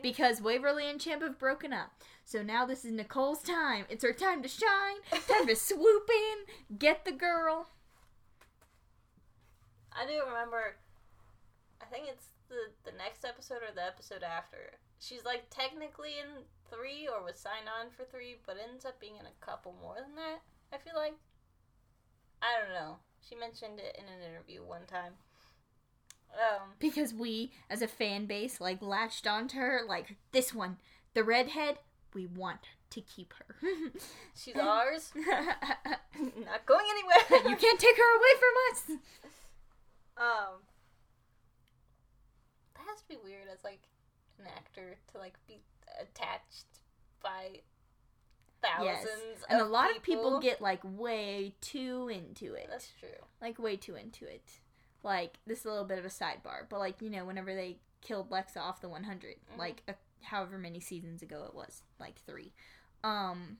Because Waverly and Champ have broken up. So now this is Nicole's time. It's her time to shine. Time to swoop in, get the girl. I do remember. I think it's the the next episode or the episode after. She's like technically in three or was signed on for three, but ends up being in a couple more than that. I feel like. I don't know. She mentioned it in an interview one time. Um, because we as a fan base like latched onto her like this one the redhead we want to keep her she's ours. Not going anywhere. You can't take her away from us Um, that has to be weird as like an actor to like be attached by thousands. and a lot of people get like way too into it That's true. like way too into it like this is a little bit of a sidebar but like you know whenever they killed lexa off the 100 Mhm. like a, however many seasons ago it was like three um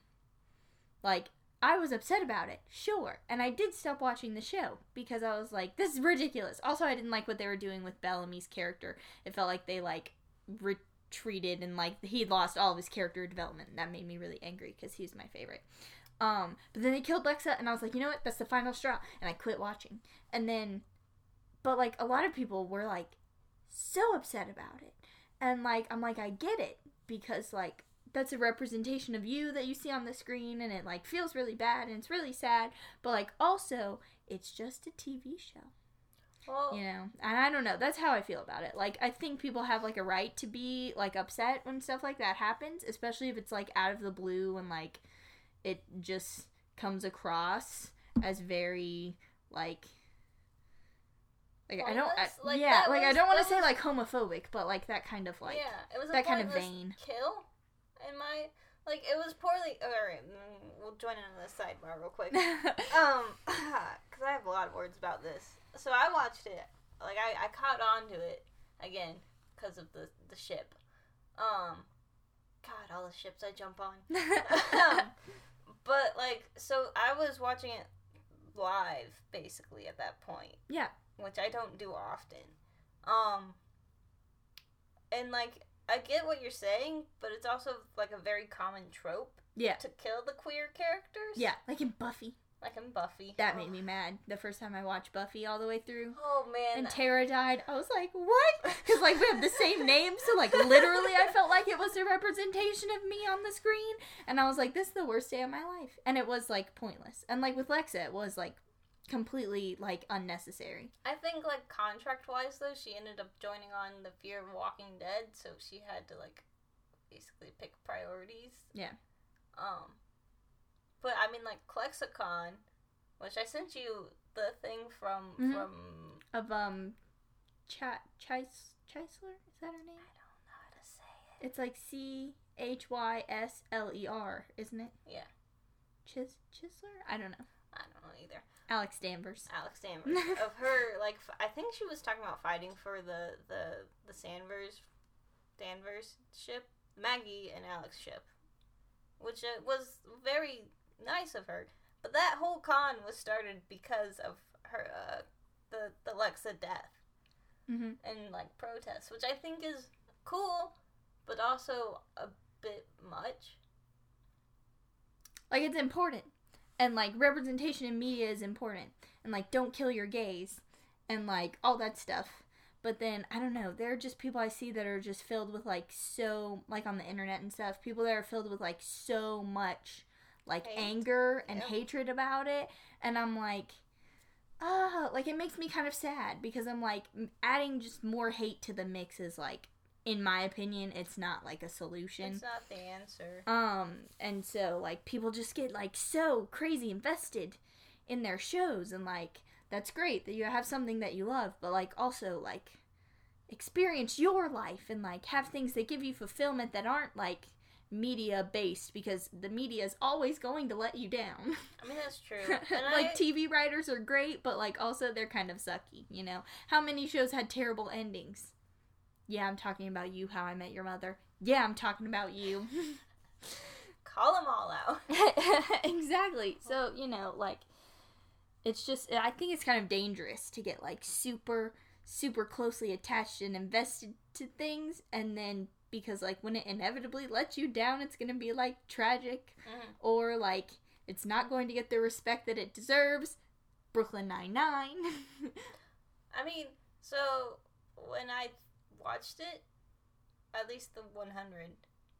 like I was upset about it, sure. And I did stop watching the show because I was like, this is ridiculous. Also, I didn't like what they were doing with Bellamy's character. It felt like they like retreated and like he'd lost all of his character development. And that made me really angry because he's my favorite. Um, but then they killed Lexa, and I was like, you know what? That's the final straw, and I quit watching. And then, but like a lot of people were like so upset about it, And like I'm like I get it because like that's a representation of you that you see on the screen and it like feels really bad and it's really sad, but like also it's just a TV show. Well, You know, and I don't know. That's how I feel about it. Like, I think people have like a right to be like upset when stuff like that happens, especially if it's like out of the blue and like it just comes across as very like like I don't I? Like, yeah like I don't want to say like homophobic, but like that kind of like yeah, it was that kind of vein. kill. In my like, it was poorly. Alright, mm, we'll join in on this sidebar real quick. um, because I have a lot of words about this. So I watched it. Like I, I caught on to it again because of the the ship. Um, God, all the ships I jump on. um, but like, so I was watching it live basically at that point. Yeah. Which I don't do often. Um, and like, I get what you're saying, but it's also like a very common trope yeah. to kill the queer characters. Yeah, like in Buffy. Like in Buffy. That Oh. made me mad the first time I watched Buffy all the way through. Oh man. and Tara died. I was like, what? Because like we have the same name, so like literally, I felt like it was a representation of me on the screen, and I was like, this is the worst day of my life, and it was like pointless. And like with Lexa, it was like completely like unnecessary. I think like contract wise though, she ended up joining on the Fear of Walking Dead, so she had to like basically pick priorities. Yeah. Um but I mean like ClexaCon, which I sent you the thing from Mhm. from Of um, Ch- Chis- Chrysler is that her name? I don't know how to say it. It's like C H Y S L E R, isn't it? Yeah. Chis Chisler? I don't know. I don't know either. Alex Danvers. Alex Danvers of her like f- I think she was talking about fighting for the the the Sanvers Danvers ship, Maggie and Alex ship, which uh, was very nice of her. But that whole con was started because of her uh, the the Lexa death Mm-hmm. and like protests, which I think is cool, but also a bit much. like it's important and like representation in media is important and like don't kill your gays and like all that stuff but then i don't know there are just people i see that are just filled with like so like on the internet and stuff people that are filled with like so much like Hate. anger and Yep. hatred about it and i'm like ah like it makes me kind of sad because i'm like adding just more hate to the mix is like in my opinion it's not like a solution It's not the answer. um, and so like people just get like so crazy invested in their shows and like that's great that you have something that you love, but like also like experience your life and like have things that give you fulfillment that aren't like media based because the media is always going to let you down. I mean that's true. And like I, TV writers are great, but like also they're kind of sucky, you know. How many shows had terrible endings? Yeah, I'm talking about you, How I Met Your Mother. Yeah, I'm talking about you. call them all out. exactly. So, you know, like it's just I think it's kind of dangerous to get like super super closely attached and invested to things and then because like when it inevitably lets you down, it's going to be like tragic Mhm. or like it's not going to get the respect that it deserves. Brooklyn Nine-Nine. I mean, so when I watched it, at least the 100,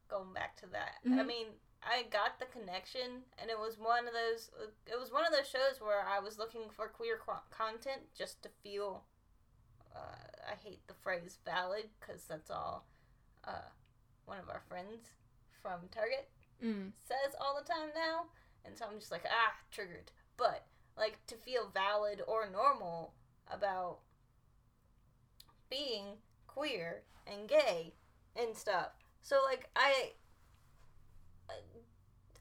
going back to that, I Mhm. mean, I got the connection, and it was one of those. It was one of those shows where I was looking for queer co- content just to feel. Uh, I hate the phrase valid because that's all. Uh, one of our friends from Target mm. says all the time now, and so I'm just like, ah, triggered. But like to feel valid or normal about being queer and gay and stuff. So like I,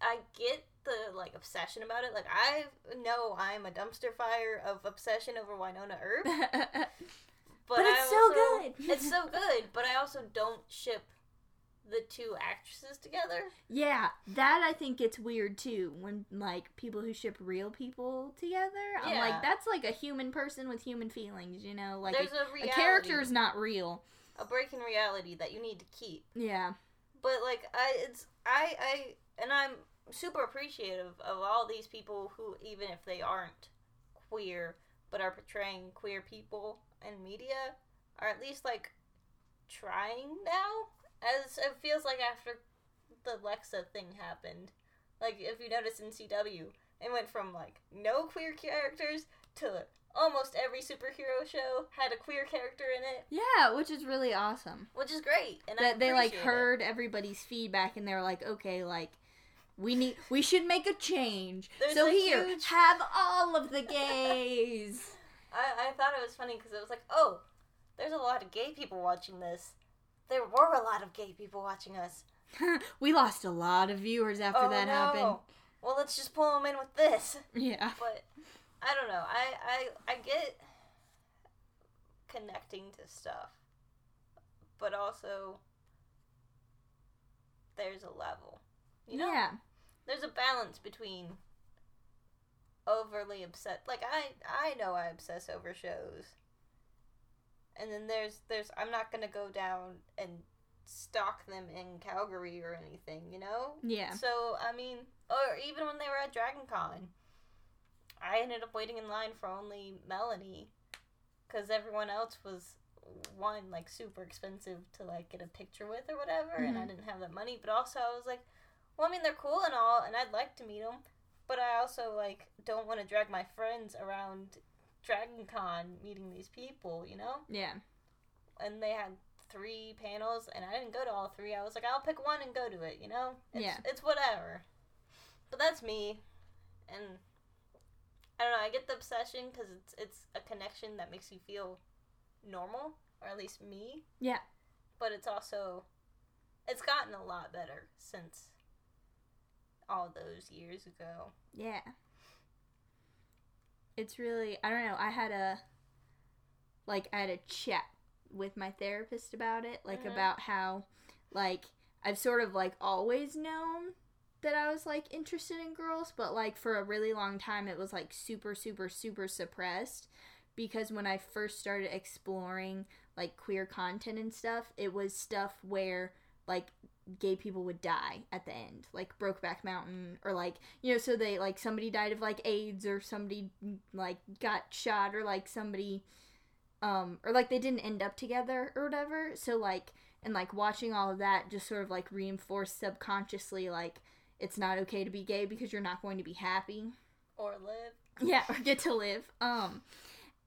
I get the like obsession about it. Like I know I'm a dumpster fire of obsession over Wynonna Earp, but, But I it's so good. it's so good, but I also don't ship the two actresses together. Yeah, that I think gets weird too when like people who ship real people together. I'm Yeah. like that's like a human person with human feelings, you know? Like There's a, a, a character is not real. a break in reality that you need to keep. Yeah. But like I, it's I I and I'm super appreciative of all these people who even if they aren't queer but are portraying queer people in media are at least like trying now, as it feels like after the Lexa thing happened. Like if you notice in CW, it went from like no queer characters to almost every superhero show had a queer character in it, Yeah, which is really awesome. which is great. And I That they like appreciate it. heard everybody's feedback and they're like, okay, like we need we should make a change. There's so a here, huge- have all of the gays. I, I thought it was funny because it was like, oh, there's a lot of gay people watching this. There were a lot of gay people watching us. we lost a lot of viewers after oh that no. happened. Well, let's just pull them in with this. Yeah. But I don't know. I I I get connecting to stuff, but also there's a level. You know, Yeah. there's a balance between overly upset. Like I I know I obsess over shows. And then there's there's I'm not going to go down and stalk them in Calgary or anything, you know? Yeah. So, I mean, or even when they were at Dragon Con, I ended up waiting in line for only Melanie because everyone else was one like super expensive to like get a picture with or whatever, and I Mhm. didn't have that money. But also, I was like, well, I mean, they're cool and all, and I'd like to meet them, but I also like don't want to drag my friends around Dragon Con meeting these people, you know? Yeah. and they had three panels and I didn't go to all three. I was like, I'll pick one and go to it, you know? It's, Yeah. It's whatever. But that's me. And I don't know, I get the obsession because it's, it's a connection that makes you feel normal, or at least me. Yeah. But it's also, it's gotten a lot better since all those years ago. Yeah. It's really I don't know, I had a like I had a chat with my therapist about it, like Mhm. about how like I've sort of like always known that I was like interested in girls, but like for a really long time it was like super super super suppressed because when I first started exploring like queer content and stuff, it was stuff where like gay people would die at the end, like Brokeback Mountain, or like you know, so they like somebody died of like AIDS, or somebody like got shot, or like somebody, um, or like they didn't end up together or whatever. So like and like watching all of that just sort of like reinforced subconsciously like it's not okay to be gay because you're not going to be happy Or live. yeah or get to live um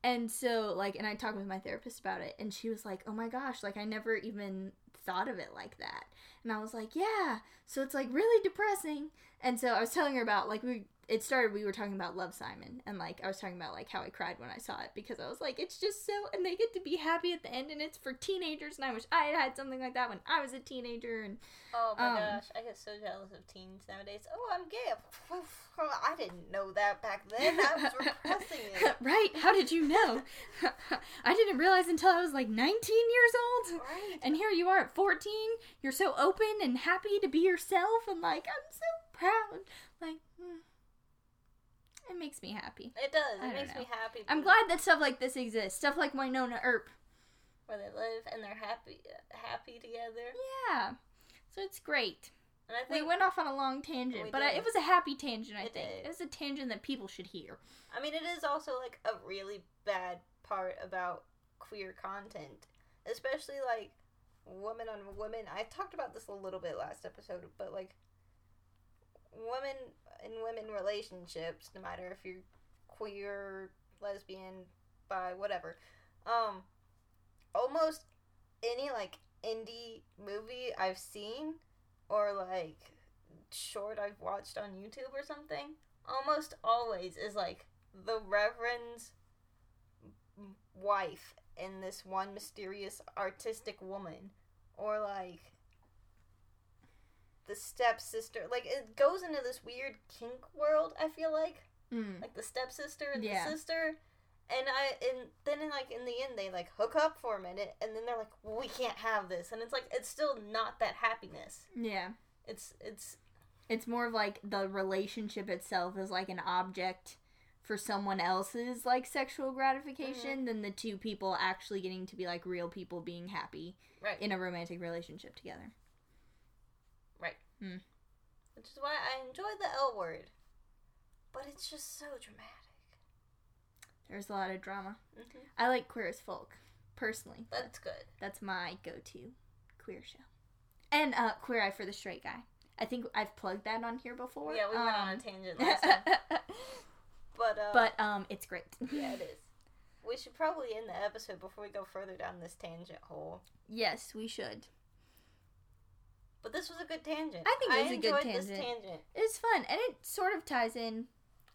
and so like and i talked with my therapist about it and she was like oh my gosh like i never even thought of it like that and i was like yeah. So it's like really depressing. And so i was telling her about like we it started we were talking about love simon and like i was talking about like how i cried when i saw it because i was like it's just so and they get to be happy at the end and it's for teenagers and i wish i had had something like that when i was a teenager and Oh my Um, gosh, I get so jealous of teens nowadays. Oh, I'm gay. I didn't know that back then. I was repressing it. right how did you know i didn't realize until i was like 19 years old Right. And here you are at 14. You're so open and happy to be yourself, and like, I'm so proud. Like, it makes me happy. It does. I It makes know. me happy. I'm glad that stuff like this exists. Stuff like Wynonna Earp. where they live and they're happy, happy together. Yeah. So it's great. And I We went off on a long tangent, but I, it was a happy tangent, I It think. did. It was a tangent that people should hear. I mean, it is also like a really bad part about queer content, especially like women on women. I talked about this a little bit last episode, but like women in women relationships, no matter if you're queer, lesbian, bi, whatever, um, almost any like indie movie I've seen or like short I've watched on YouTube or something, almost always is like the Reverend's wife and this one mysterious artistic woman, or like the stepsister. Like it goes into this weird kink world. I feel like Mm. like the stepsister and Yeah. the sister. And I and then in like in the end they like hook up for a minute and then they're like we can't have this and it's like it's still not that happiness. Yeah. It's it's It's more of like the relationship itself is like an object for someone else's like sexual gratification than the two people actually getting to be like real people being happy right. in a romantic relationship together. Which is why I enjoy the L word. But it's just so dramatic. There's a lot of drama. hmm I like queer as folk, personally. That's good. That's my go-to queer show. And uh, Queer Eye for the Straight Guy. I think I've plugged that on here before. Yeah, we went on a Um, tangent last time. But, uh, but um, it's great. yeah, it is. We should probably end the episode before we go further down this tangent hole. yes, we should. But this was a good tangent. I think it was a good enjoyed this tangent. tangent. It's fun, and it sort of ties in.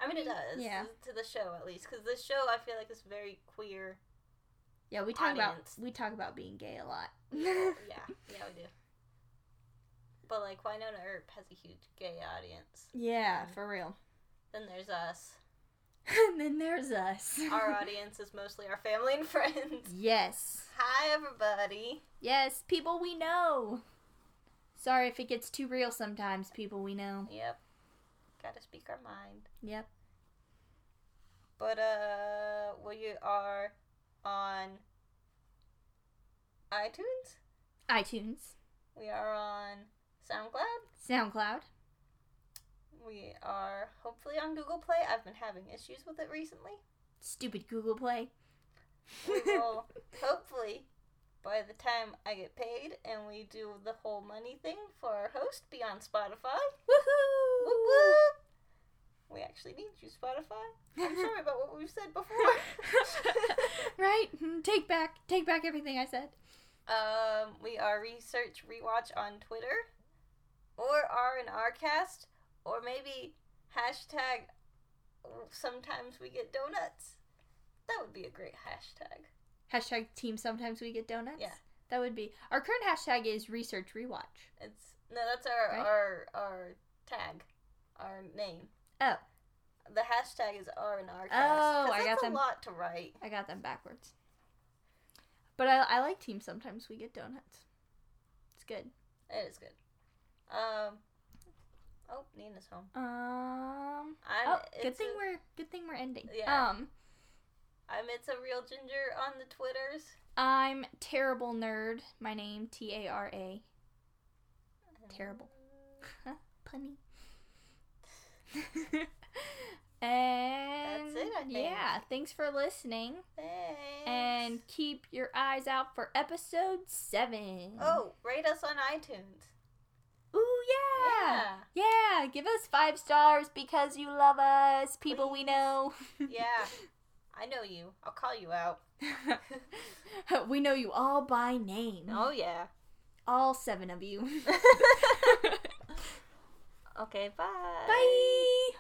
I mean, it does. Yeah. To the show, at least. Because this show, I feel like, is very queer. Yeah, we talk Audience. about we talk about being gay a lot. yeah. Yeah, we do. But, like, Wynonna Earp has a huge gay audience. yeah, um, for real. Then there's us. and then there's us. Our audience is mostly our family and friends. yes, Hi, everybody. yes, people we know. Sorry if it gets too real sometimes. People we know. Yep. Gotta speak our mind. Yep. But uh we are on iTunes. iTunes, We are on SoundCloud. SoundCloud. We are hopefully on Google Play. I've been having issues with it recently. Stupid Google Play. We will hopefully by the time I get paid and we do the whole money thing for our host be on Spotify. Woohoo! whoop. We actually need you, Spotify. I'm sorry about what we've said before. right? Mm, Take back, take back everything I said. Um, we are research rewatch on Twitter, or are in Rcast, or maybe hashtag. Sometimes we get donuts. That would be a great hashtag. Hashtag team. Sometimes we get donuts. Yeah. That would be our current hashtag is research rewatch. It's no, that's our Right? our our tag, our name. Oh. The hashtag is R in Rcast. Oh, I got them. a lot to write. I got them backwards. But I, I like team. Sometimes we get donuts. It's good. It is good. Um. Oh, Nina's home. Um. I'm, oh, good thing a- we're good thing we're ending. Yeah. Um. I'm it's a real ginger on the Twitters. I'm terrible nerd. My name T A R A. Uh-huh. Terrible. Punny. and That's it, I yeah, thanks for listening. Thanks. And keep your eyes out for episode seven. oh, rate us on iTunes. Ooh yeah. Yeah. Yeah, give us five stars because you love us, people we know. Yeah. I know you. I'll call you out. we know you all by name. Oh yeah. All seven of you. okay. Bye. Bye.